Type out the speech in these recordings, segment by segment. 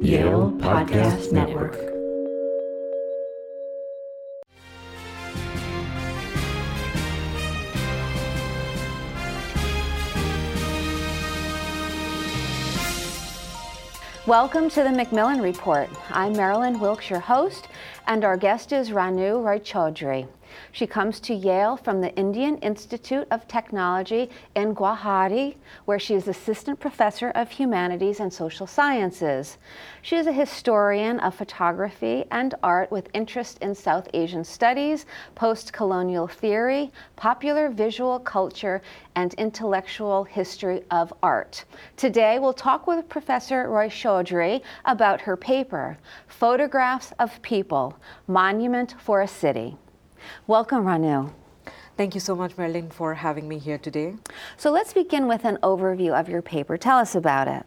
Yale Podcast Network. Welcome to the Macmillan Report. I'm Marilyn Wilkes, your host, and our guest is Ranu Roychoudhuri. She comes to Yale from the Indian Institute of Technology in Guwahati, where she is Assistant Professor of Humanities and Social Sciences. She is a historian of photography and art with interest in South Asian studies, post colonial theory, popular visual culture, and intellectual history of art. Today, we'll talk with Professor Roychoudhuri about her paper, Photographs of People Monument for a City. Welcome, Ranu. Thank you so much, Marilyn, for having me here today. So let's begin with an overview of your paper. Tell us about it.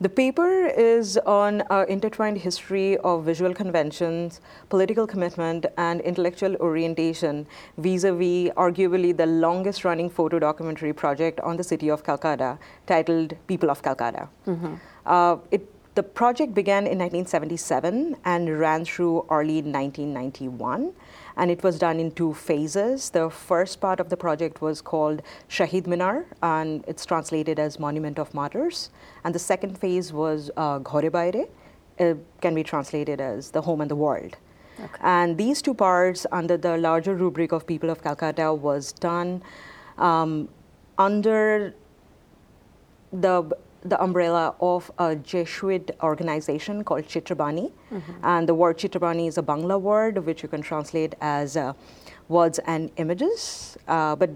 The paper is on uh, intertwined history of visual conventions, political commitment, and intellectual orientation vis-a-vis arguably the longest running photo documentary project on the city of Calcutta titled People of Calcutta. Mm-hmm. Uh, it, the project began in 1977 and ran through early 1991 and it was done in two phases. The first part of the project was called Shahid Minar, and it's translated as Monument of Martyrs. And the second phase was uh, Ghore Baire, it can be translated as The Home and the World. Okay. And these two parts, under the larger rubric of People of Calcutta, was done um, under the the umbrella of a Jesuit organization called Chitrabani. Mm-hmm. And the word Chitrabani is a Bangla word, which you can translate as uh, words and images, uh, but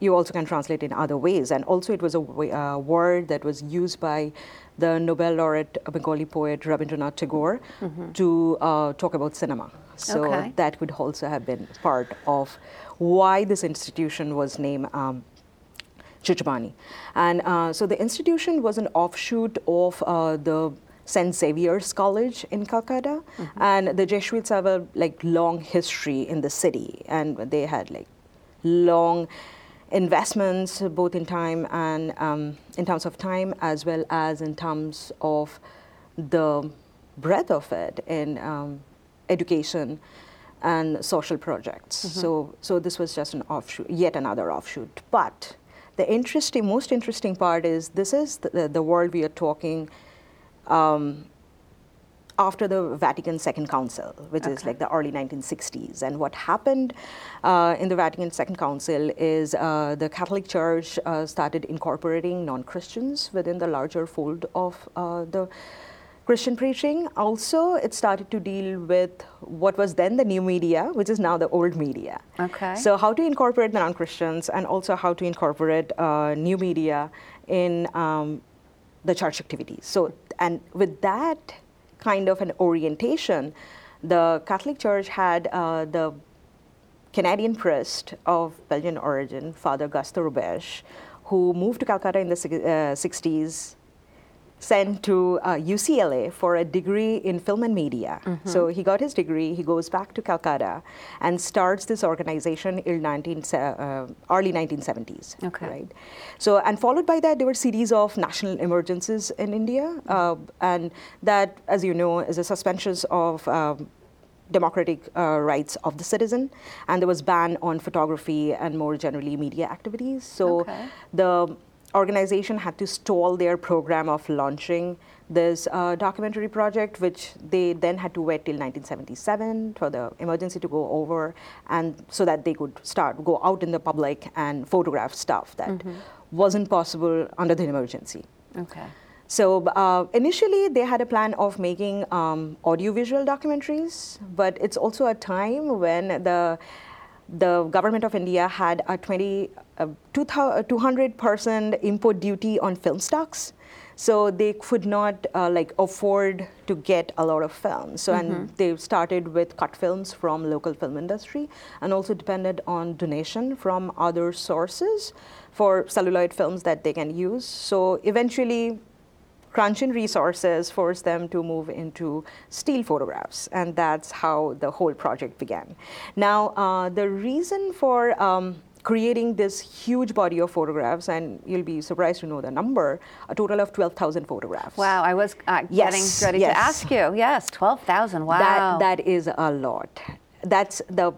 you also can translate in other ways. And also, it was a uh, word that was used by the Nobel laureate Bengali poet Rabindranath Tagore mm-hmm. to uh, talk about cinema. So okay. that could also have been part of why this institution was named um, Chitrabani. And uh, so the institution was an offshoot of uh, the St. Xavier's College in Calcutta. Mm-hmm. And the Jesuits have a like long history in the city, and they had like long investments both in time and um, in terms of time as well as in terms of the breadth of it in um, education and social projects. Mm-hmm. So, so this was just an offshoot, yet another offshoot. But the interesting, most interesting part is this is the, the world we are talking um, after the Vatican Second Council, which okay. is like the early 1960s. And what happened uh, in the Vatican Second Council is uh, the Catholic Church uh, started incorporating non Christians within the larger fold of uh, the Christian preaching. Also, it started to deal with what was then the new media, which is now the old media. Okay. So, how to incorporate the non Christians and also how to incorporate uh, new media in um, the church activities. So, and with that kind of an orientation, the Catholic Church had uh, the Canadian priest of Belgian origin, Father Gaston Roberge, who moved to Calcutta in the uh, 60s sent to uh, UCLA for a degree in film and media. Mm-hmm. So he got his degree, he goes back to Calcutta and starts this organization in 19, uh, early 1970s. Okay. Right? So, and followed by that, there were series of national emergencies in India. Uh, and that, as you know, is a suspension of um, democratic uh, rights of the citizen, and there was ban on photography and more generally media activities. So okay. the organization had to stall their program of launching this uh, documentary project, which they then had to wait till 1977 for the emergency to go over, and so that they could start go out in the public and photograph stuff that mm-hmm. wasn't possible under the emergency. Okay. So uh, initially, they had a plan of making um, audiovisual documentaries, but it's also a time when the the government of India had a 20, uh, 200% import duty on film stocks. So they could not uh, like afford to get a lot of films. So mm-hmm. and they started with cut films from local film industry, and also depended on donation from other sources for celluloid films that they can use. So eventually, crunch in resources forced them to move into still photographs, and that's how the whole project began. Now, uh, the reason for um, creating this huge body of photographs, and you'll be surprised to know the number a total of 12,000 photographs. Wow, I was uh, Yes, getting ready yes. to ask you. Yes, 12,000. Wow. That, that is a lot. That's the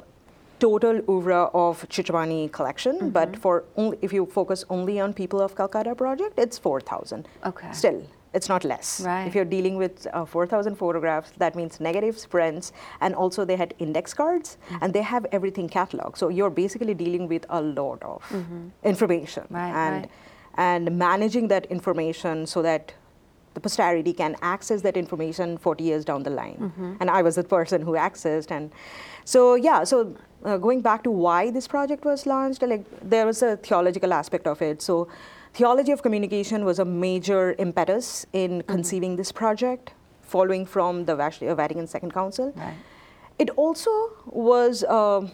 total oeuvre of Chitrabani collection, Mm-hmm. but for only, if you focus only on People of Calcutta project, it's 4,000. Okay. Still, it's not less. Right. If you're dealing with uh, 4,000 photographs, that means negatives, prints, and also they had index cards, Mm-hmm. and they have everything cataloged. So you're basically dealing with a lot of information. Mm-hmm. Right, and, right. and managing that information so that the posterity can access that information 40 years down the line. Mm-hmm. And I was the person who accessed. And so, yeah, so uh, going back to why this project was launched, like there was a theological aspect of it. So, theology of communication was a major impetus in Mm-hmm. conceiving this project, following from the uh, Vatican Second Council. Right. It also was uh,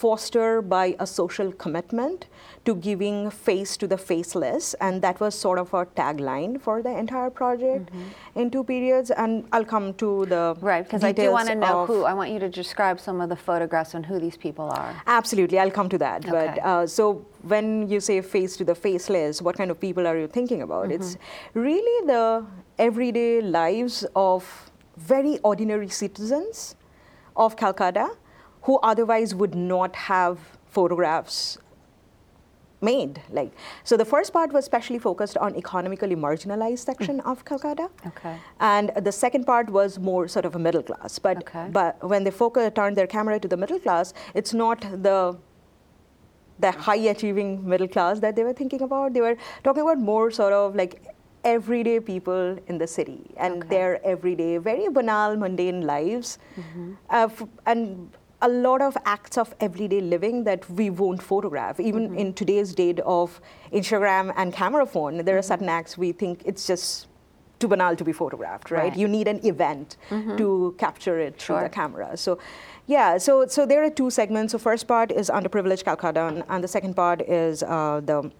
fostered by a social commitment to giving face to the faceless, and that was sort of a tagline for the entire project in two periods. And I'll come to the Mm-hmm. Right, because I do want to know who. I want you to describe some of the photographs and who these people are. Absolutely, I'll come to that. Okay. But uh, so when you say face to the faceless, what kind of people are you thinking about? It's Mm-hmm. really the everyday lives of very ordinary citizens of Calcutta who otherwise would not have photographs made like so the first part was specially focused on economically marginalized section of calcutta Okay. and the second part was more sort of a middle class but Okay. but when they focus turn their camera to the middle class it's not the the high achieving middle class that they were thinking about they were talking about more sort of like everyday people in the city and Okay. their everyday very banal mundane lives Mm-hmm. uh, f- and a lot of acts of everyday living that we won't photograph even Mm-hmm. in today's date of instagram and camera phone there are Mm-hmm. certain acts we think it's just too banal to be photographed right, Right. Mm-hmm. you need an event to capture it through Sure. the camera so yeah so so there are two segments so first part is underprivileged calcutta and, and the second part is uh, the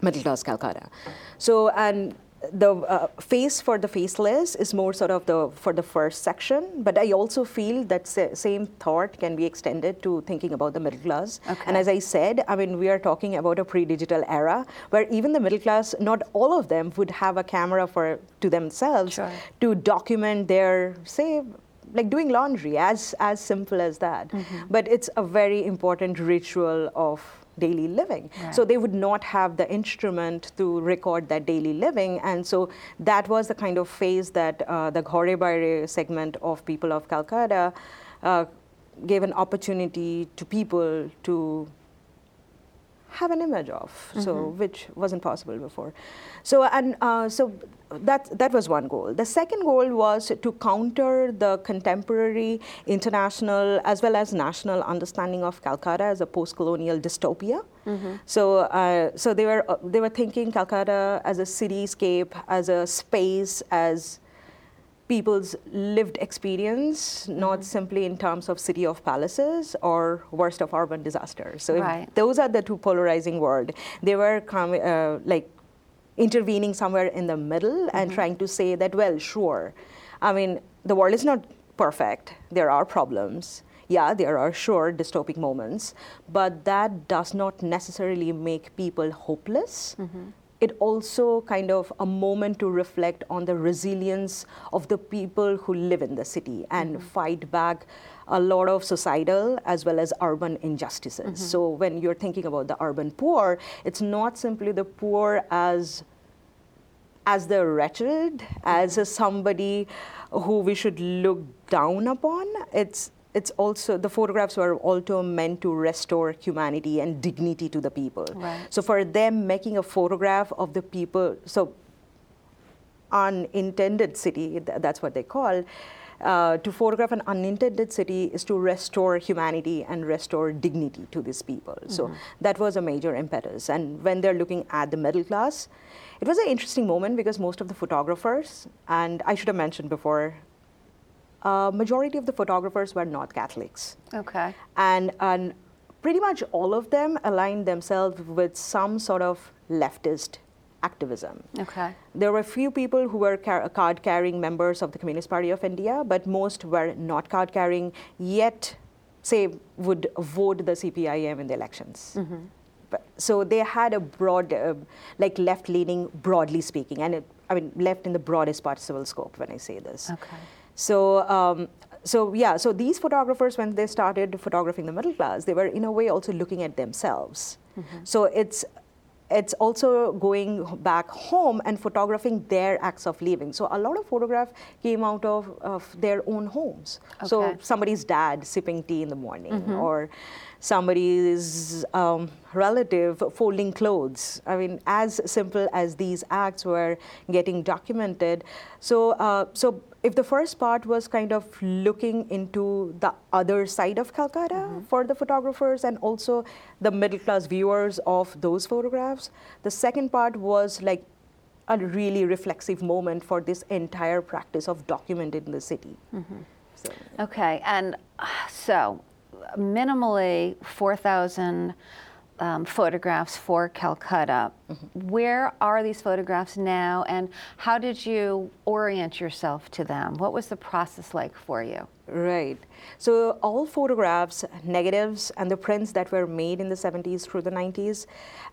middle class calcutta so and the uh, face for the faceless is more sort of the for the first section but i also feel that sa- same thought can be extended to thinking about the middle class Okay. and as i said i mean we are talking about a pre-digital era where even the middle class not all of them would have a camera for to themselves Sure. to document their say like doing laundry as as simple as that Mm-hmm. but it's a very important ritual of daily living. So they would not have the instrument to record that daily living. And so that was the kind of phase that uh, the Ghore Baire segment of people of calcutta uh, gave an opportunity to people to have an image of, so which wasn't possible before. So and uh, so that that was one goal. The second goal was to counter the contemporary, international as well as national understanding of Calcutta as a post-colonial dystopia. So uh, so they were uh, they were thinking Calcutta as a cityscape, as a space, as people's lived experience, not mm-hmm. simply in terms of city of palaces or worst of urban disasters. So Right. those are the two polarizing world. They were com- uh, like intervening somewhere in the middle and mm-hmm. trying to say that, well, sure, I mean, the world is not perfect. There are problems. Yeah, there are sure dystopic moments, but that does not necessarily make people hopeless mm-hmm. It also kind of a moment to reflect on the resilience of the people who live in the city and mm-hmm. fight back a lot of societal as well as urban injustices. Mm-hmm. So when you're thinking about the urban poor, it's not simply the poor as as the wretched, as a somebody who we should look down upon. It's it's also the photographs were also meant to restore humanity and dignity to the people. Right. So for them, making a photograph of the people, so unintended city, that's what they call. Uh, to photograph an unintended city is to restore humanity and restore dignity to these people. So that was a major impetus. And when they're looking at the middle class, it was an interesting moment because most of the photographers, and I should have mentioned before, uh, majority of the photographers were not Catholics Okay. and, and pretty much all of them aligned themselves with some sort of leftist activism. Okay. There were a few people who were car- card carrying members of the Communist Party of India, but most were not card carrying, yet, say, would vote the CPIM in the elections. so they had a broad, uh, like left leaning, broadly speaking, and it, I mean left in the broadest possible scope when I say this. Okay. So, um, so yeah, so these photographers, when they started photographing the middle class, they were in a way also looking at themselves. So it's it's also going back home and photographing their acts of living. So a lot of photograph came out of, of their own homes. So somebody's dad sipping tea in the morning, or somebody's um, relative folding clothes. I mean, as simple as these acts were getting documented. So, uh, so if the first part was kind of looking into the other side of Calcutta for the photographers and also the middle class viewers of those photographs, the second part was like a really reflexive moment for this entire practice of documenting the city. So, Okay, and uh, so minimally 4,000 um, photographs for Calcutta. Where are these photographs now, and how did you orient yourself to them? What was the process like for you? Right. So all photographs, negatives, and the prints that were made in the 70s through the 90s,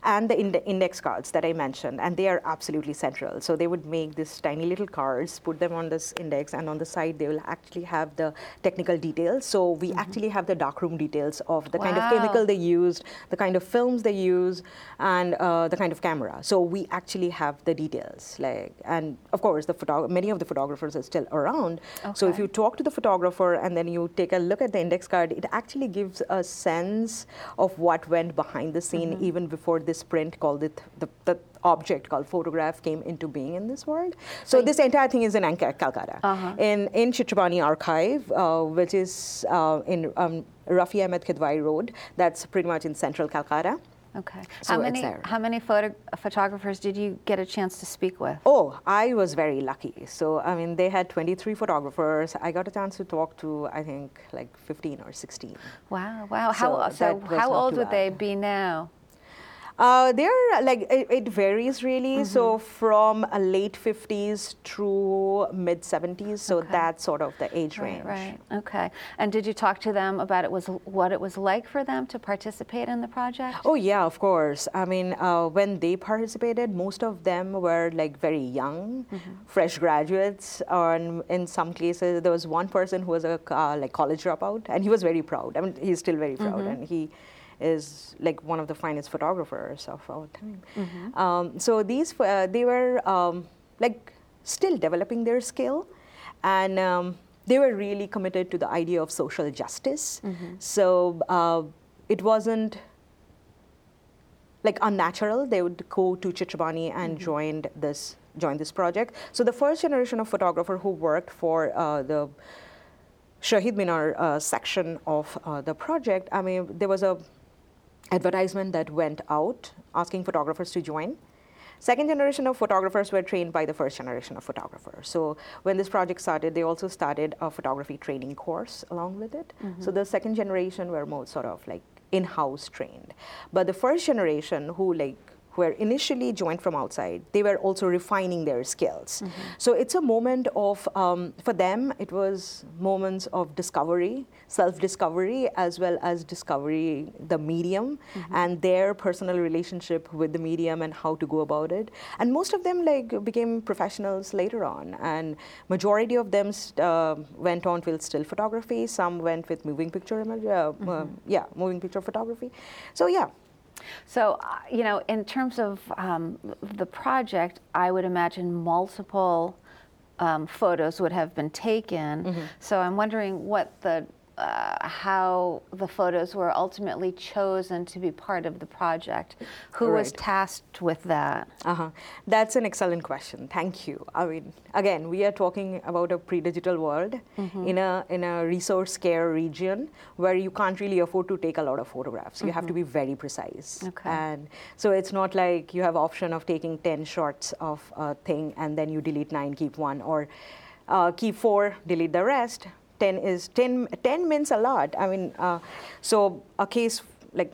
and the ind- index cards that I mentioned, and they are absolutely central. So they would make these tiny little cards, put them on this index, and on the side they will actually have the technical details. So we actually have the darkroom details of the kind of chemical they used, the kind of films they use, and uh, the kind of camera. So we actually have the details. Like, and of course, the photo- many of the photographers are still around. So if you talk to the photographer and then you take a look at the index card, it actually gives a sense of what went behind the scene even before this print called it the, the object called photograph came into being in this world. So this entire thing is in Anka- Calcutta, in in Chitrabani Archive, uh, which is uh, in um, Rafi Ahmed Kidwai Road. That's pretty much in central Calcutta. Okay. So how many how many photo- photographers did you get a chance to speak with? Oh, I was very lucky. So, I mean, they had 23 photographers. I got a chance to talk to, I think, like 15 or 16. Wow, wow. How So so, that was how old would they be now? Uh, they're like, it, it varies really. So, Mm-hmm. from late 50s through mid 70s. So, Okay. that's sort of the age range. Right, right. Okay. And did you talk to them about it was what it was like for them to participate in the project? Oh yeah, of course. I mean, uh, when they participated, most of them were like very young, Mm-hmm. fresh graduates, or in, in some cases there was one person who was a uh, like college dropout, and he was very proud. I mean, he's still very proud, Mm-hmm. and he is like one of the finest photographers of our time. Mm-hmm. Um, so these uh, they were um, like still developing their skill, and. Um, they were really committed to the idea of social justice. Mm-hmm. So uh, it wasn't like unnatural. They would go to Chitrabani and joined this join this project. So the first generation of photographer who worked for uh, the Shahid Minar uh, section of uh, the project, I mean, there was a advertisement that went out asking photographers to join. Second generation of photographers were trained by the first generation of photographers. So when this project started, they also started a photography training course along with it. Mm-hmm. So the second generation were more sort of like in-house trained. But the first generation who like were initially joined from outside, they were also refining their skills. So it's a moment of, um, for them, it was moments of discovery, self-discovery, as well as discovery the medium and their personal relationship with the medium and how to go about it. And most of them like became professionals later on, and majority of them st- uh, went on with still photography. Some went with moving picture image, uh, uh, yeah, moving picture photography. So yeah. So, uh, you know, in terms of um, the project, I would imagine multiple um, photos would have been taken. Mm-hmm. So I'm wondering what the uh, how the photos were ultimately chosen to be part of the project. Who was tasked with that? Uh-huh. That's an excellent question. Thank you. I mean, again, we are talking about a pre-digital world in a in a resource care region where you can't really afford to take a lot of photographs. You have to be very precise. Okay. And so it's not like you have option of taking 10 shots of a thing and then you delete nine, keep one, or uh, keep four, delete the rest. 10 is 10, 10 means a lot. I mean, uh, so a case like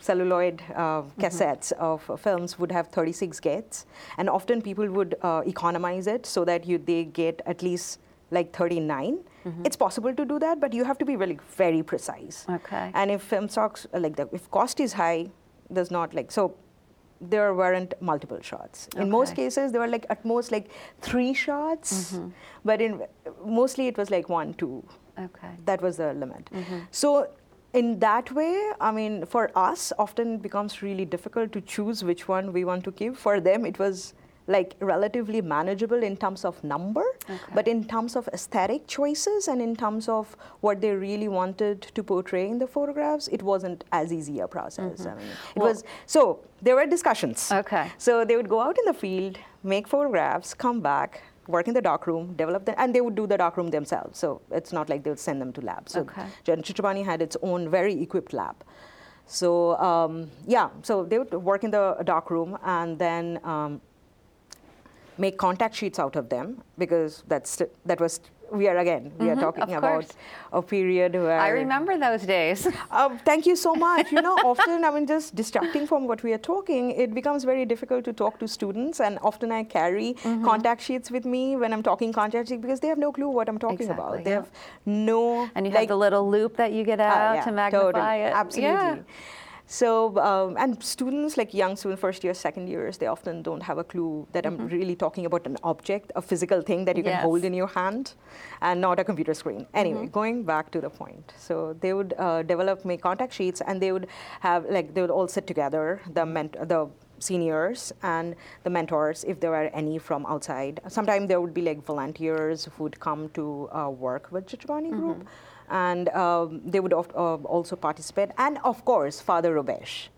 celluloid uh, cassettes of uh, films would have 36 gates, and often people would uh, economize it so that you they get at least like 39. It's possible to do that, but you have to be really very precise. Okay. And if film stocks like the if cost is high, There's not like so. There weren't multiple shots. In most cases, there were like at most like three shots, mm-hmm. but in mostly it was like one, two. Okay. That was the limit. Mm-hmm. So in that way, I mean, for us, often it becomes really difficult to choose which one we want to keep. For them, it was like relatively manageable in terms of number, Okay. but in terms of aesthetic choices and in terms of what they really wanted to portray in the photographs, it wasn't as easy a process. I mean, it Well- was so there were discussions. Okay. So they would go out in the field, make photographs, come back, work in the darkroom, develop them, and they would do the darkroom themselves. So it's not like they would send them to labs. So Okay. Jen Chitrabani had its own very equipped lab. So um, yeah, so they would work in the darkroom and then um, make contact sheets out of them because that's that was we are again we are talking Mm-hmm, of about a period where I remember those days. um, thank you so much. You know, often I mean, just distracting from what we are talking, it becomes very difficult to talk to students, and often I carry Mm-hmm. contact sheets with me when I'm talking contact sheets because they have no clue what I'm talking Exactly, about. They yeah. have no and you like, have the little loop that you get Ah, out yeah, to magnify totally, it. Absolutely. Yeah. So, um, and students like young students, first year, second years, they often don't have a clue that I'm really talking about an object, a physical thing that you can Mm-hmm. Yes. hold in your hand, and not a computer screen. Anyway, Mm-hmm. going back to the point. So they would uh, develop make contact sheets, and they would have like they would all sit together, the ment- the seniors and the mentors, if there were any from outside. Sometimes there would be like volunteers who would come to uh, work with Chitrabani group, and um, they would uh, also participate. And of course, Father Roberge.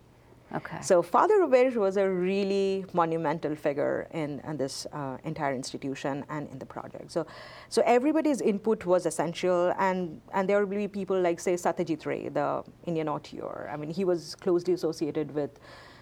Okay. So Father Roberge was a really monumental figure in, in this uh, entire institution and in the project. So, so everybody's input was essential, and, and there will be people like, say, Satyajit Ray, the Indian auteur. I mean, he was closely associated with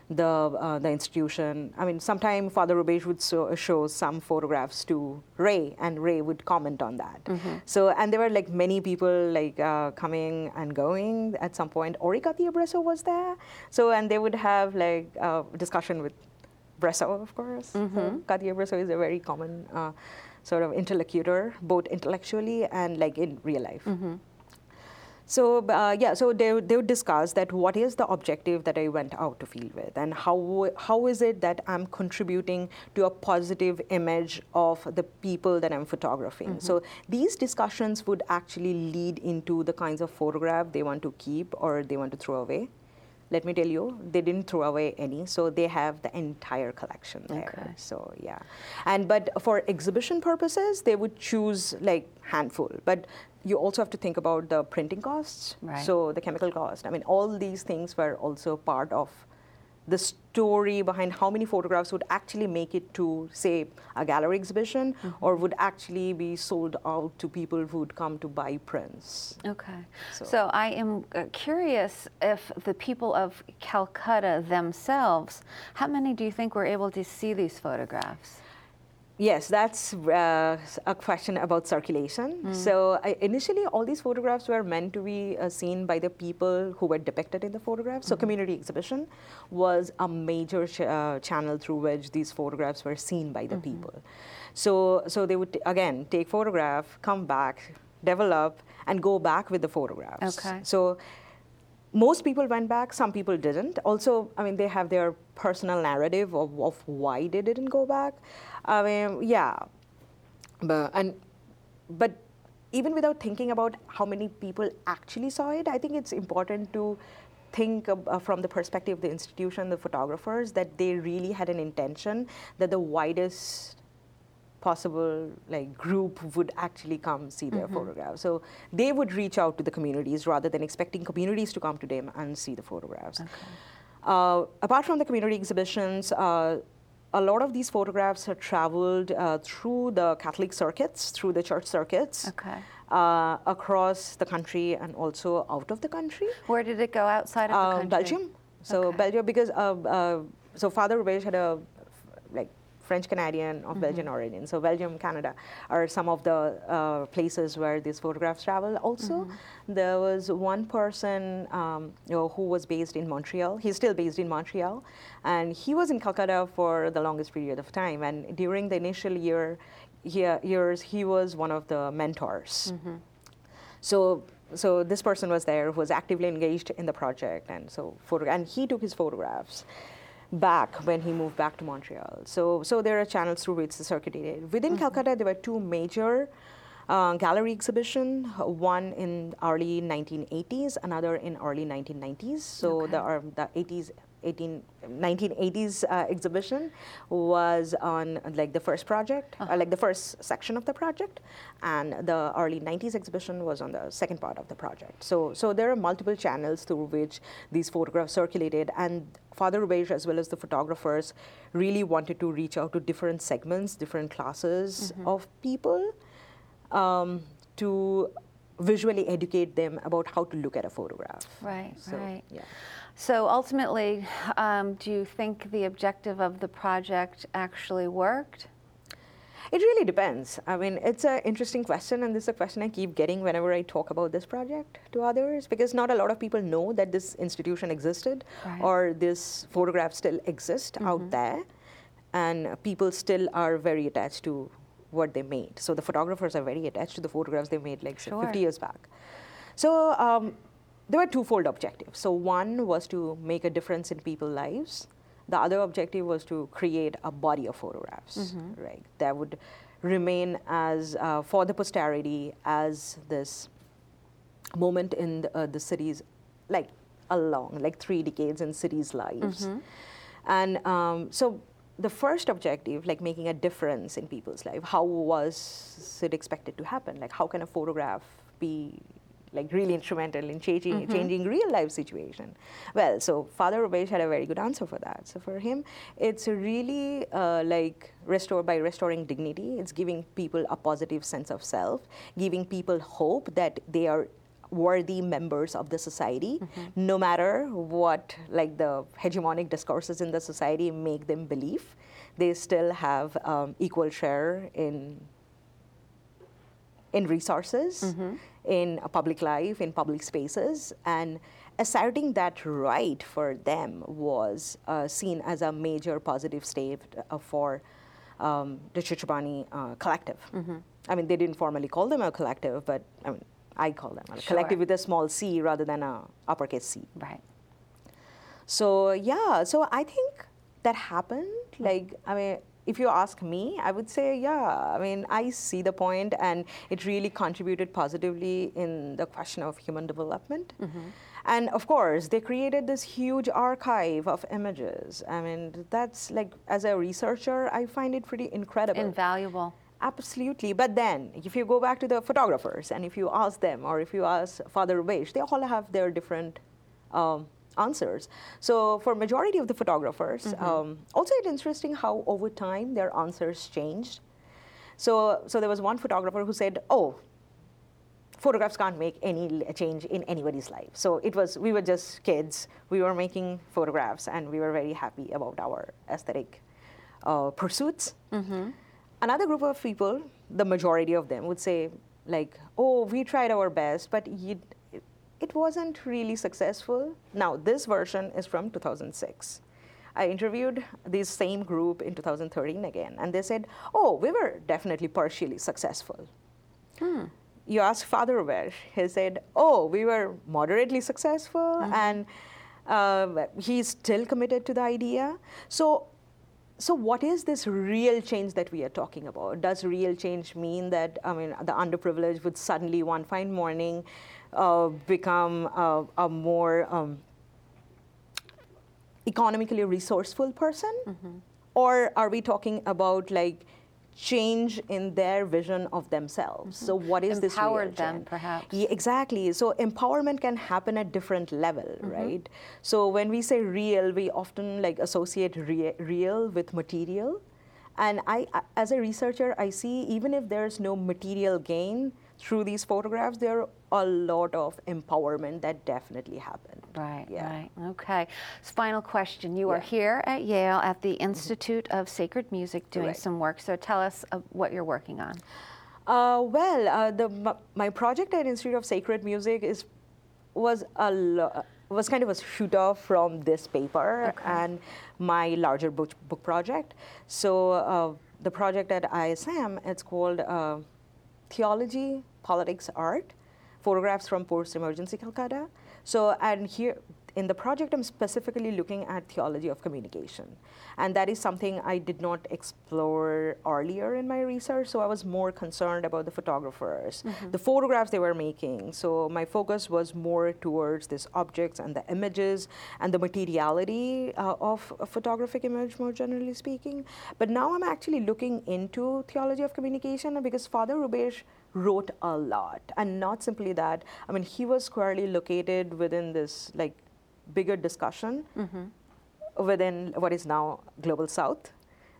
the, uh, the institution. I mean, sometime Father Roberge would so, show some photographs to Ray, and Ray would comment on that. So, and there were like many people like uh, coming and going at some point. Henri Cartier-Bresson was there. So, and they would have like uh, discussion with Bresson, of course. Cartier-Bresson is a very common uh, sort of interlocutor, both intellectually and like in real life. So uh, yeah, so they, would- they would discuss that what is the objective that I went out to field with, and how how is it that I'm contributing to a positive image of the people that I'm photographing. So these discussions would actually lead into the kinds of photograph they want to keep or they want to throw away. Let me tell you, they didn't throw away any, so they have the entire collection there. Okay. So yeah, and but for exhibition purposes, they would choose like handful. But you also have to think about the printing costs. Right. So the chemical cost. I mean, all these things were also part of the story behind how many photographs would actually make it to, say, a gallery exhibition, or would actually be sold out to people who would come to buy prints. Okay. So, So- I am uh, curious if the people of Calcutta themselves, how many do you think were able to see these photographs? Yes, that's uh, a question about circulation. So I, initially, all these photographs were meant to be uh, seen by the people who were depicted in the photographs. So community exhibition was a major ch- uh, channel through which these photographs were seen by the people. So so they would t- again take photograph, come back, develop, and go back with the photographs. Okay. So most people went back some people didn't also i mean they have their personal narrative of, of why they didn't go back i mean yeah but and but even without thinking about how many people actually saw it i think it's important to think uh, from the perspective of the institution the photographers that they really had an intention that the widest possible like group would actually come see their photographs. So they would reach out to the communities rather than expecting communities to come to them and see the photographs. Uh, apart from the community exhibitions, uh, a lot of these photographs have traveled uh, through the Catholic circuits, through the church circuits, Okay. uh, across the country and also out of the country. Where did it go outside of the Uh, country? Belgium. So Okay. Belgium, because uh, uh, so Father Roberge had a French Canadian of Mm-hmm. Belgian origin. So Belgium, Canada are some of the uh, places where these photographs travel. Also, Mm-hmm. there was one person um, you know, who was based in Montreal. He's still based in Montreal, and he was in Calcutta for the longest period of time. And during the initial year, year years, he was one of the mentors. Mm-hmm. So so this person was there who was actively engaged in the project, and so photo- and he took his photographs back when he moved back to Montreal. So, so there are channels through which the circuit circulated. Within Calcutta, there were two major uh, gallery exhibition, one in early 1980s, another in early 1990s. So the, uh, the 80s 18, 1980s uh, exhibition was on like the first project, uh, like the first section of the project, and the early 90s exhibition was on the second part of the project. So, so there are multiple channels through which these photographs circulated, and Father Roberge, as well as the photographers, really wanted to reach out to different segments, different classes of people, um, to visually educate them about how to look at a photograph. Right, So, right. Yeah. So ultimately, um, do you think the objective of the project actually worked? It really depends. I mean, it's an interesting question, and this is a question I keep getting whenever I talk about this project to others, because not a lot of people know that this institution existed Right. or this photograph still exists out there, and people still are very attached to what they made. So the photographers are very attached to the photographs they made like Sure. 50 years back. So um, there were twofold objectives. So one was to make a difference in people's lives. The other objective was to create a body of photographs, right? That would remain as uh, for the posterity as this moment in the, uh, the city's like along like three decades in cities' lives, and um, so the first objective, like making a difference in people's life, how was it expected to happen? Like how can a photograph be like really instrumental in changing changing real life situation? Well, so Father Roberge had a very good answer for that. So for him, it's really uh, like restore by restoring dignity. It's giving people a positive sense of self, giving people hope that they are worthy members of the society no matter what like the hegemonic discourses in the society make them believe they still have um, equal share in in resources in a public life in public spaces and asserting that right for them was uh, seen as a major positive step uh, for um, the Chitrabani uh, collective. I mean, they didn't formally call them a collective, but I mean, I call them a Sure. collective with a small c rather than a uppercase C. Right. So yeah, so I think that happened. Like I mean, if you ask me, I would say yeah. I mean, I see the point, and it really contributed positively in the question of human development. And of course, they created this huge archive of images. I mean, that's like as a researcher, I find it pretty incredible. Invaluable. Absolutely. But then, if you go back to the photographers and if you ask them, or if you ask Father Roberge, they all have their different um, answers. So, for majority of the photographers, um, also it's interesting how over time their answers changed. So, so there was one photographer who said, "Oh, photographs can't make any change in anybody's life." So it was we were just kids. We were making photographs, and we were very happy about our aesthetic uh, pursuits. Another group of people, the majority of them, would say, like, oh, we tried our best, but you, it, wasn't really successful. Now, this version is from 2006. I interviewed this same group in 2013 again, and they said, oh, we were definitely partially successful. You asked Father Roberge, he said, oh, we were moderately successful, and uh, he's still committed to the idea. So so, what is this real change that we are talking about? Does real change mean that I mean the underprivileged would suddenly one fine morning uh, become uh, a more um, economically resourceful person, or are we talking about like change in their vision of themselves? So, what is this? real Empowered them, perhaps. Yeah, exactly. So empowerment can happen at different level, right? So when we say real, we often like associate rea- real with material. And I- as a researcher, I see even if there's no material gain through these photographs, there are a lot of empowerment that definitely happened. Right, Yeah. right. Okay. So final question. You are Yeah. Mm-hmm. here at Yale at the Institute of Sacred Music doing Right. some work. So tell us uh, what you're working on. Uh, well, uh, the, my project at Institute of Sacred Music is was a lo- was kind of a shoot off from this paper and my larger book, book project. So uh, the project at ISM it's called uh, Theology, Politics, Art: photographs from post-emergency Calcutta. So, and here in the project, I'm specifically looking at theology of communication. And that is something I did not explore earlier in my research. So I was more concerned about the photographers, mm-hmm. the photographs they were making. So my focus was more towards these objects and the images and the materiality uh, of a photographic image, more generally speaking. But now I'm actually looking into theology of communication because Father Roberge wrote a lot and not simply that i mean he was squarely located within this like bigger discussion mm-hmm. within what is now global south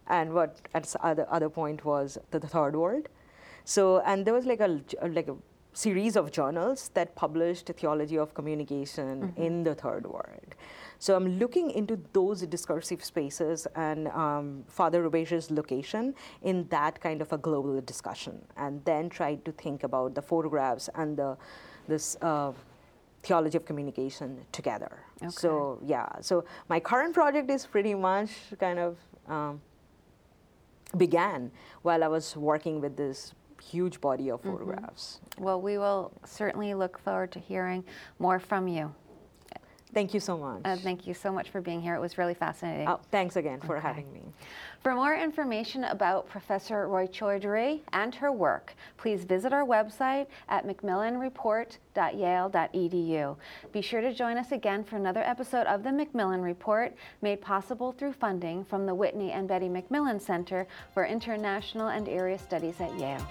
and what at the other, other point was the, the third world so and there was like a like a series of journals that published theology of communication mm-hmm. in the third world so i'm looking into those discursive spaces and um, father roberge's location in that kind of a global discussion and then try to think about the photographs and the this uh, theology of communication together. Okay. So yeah, so my current project is pretty much kind of um, began while I was working with this huge body of mm-hmm. photographs. Mm-hmm. Well, we will certainly look forward to hearing more from you. Thank you so much. Uh, thank you so much for being here. It was really fascinating. Oh, thanks again for okay. having me. For more information about Professor Roychoudhuri and her work, please visit our website at macmillanreport.yale.edu. Be sure to join us again for another episode of the Macmillan Report, made possible through funding from the Whitney and Betty Macmillan Center for International and Area Studies at Yale.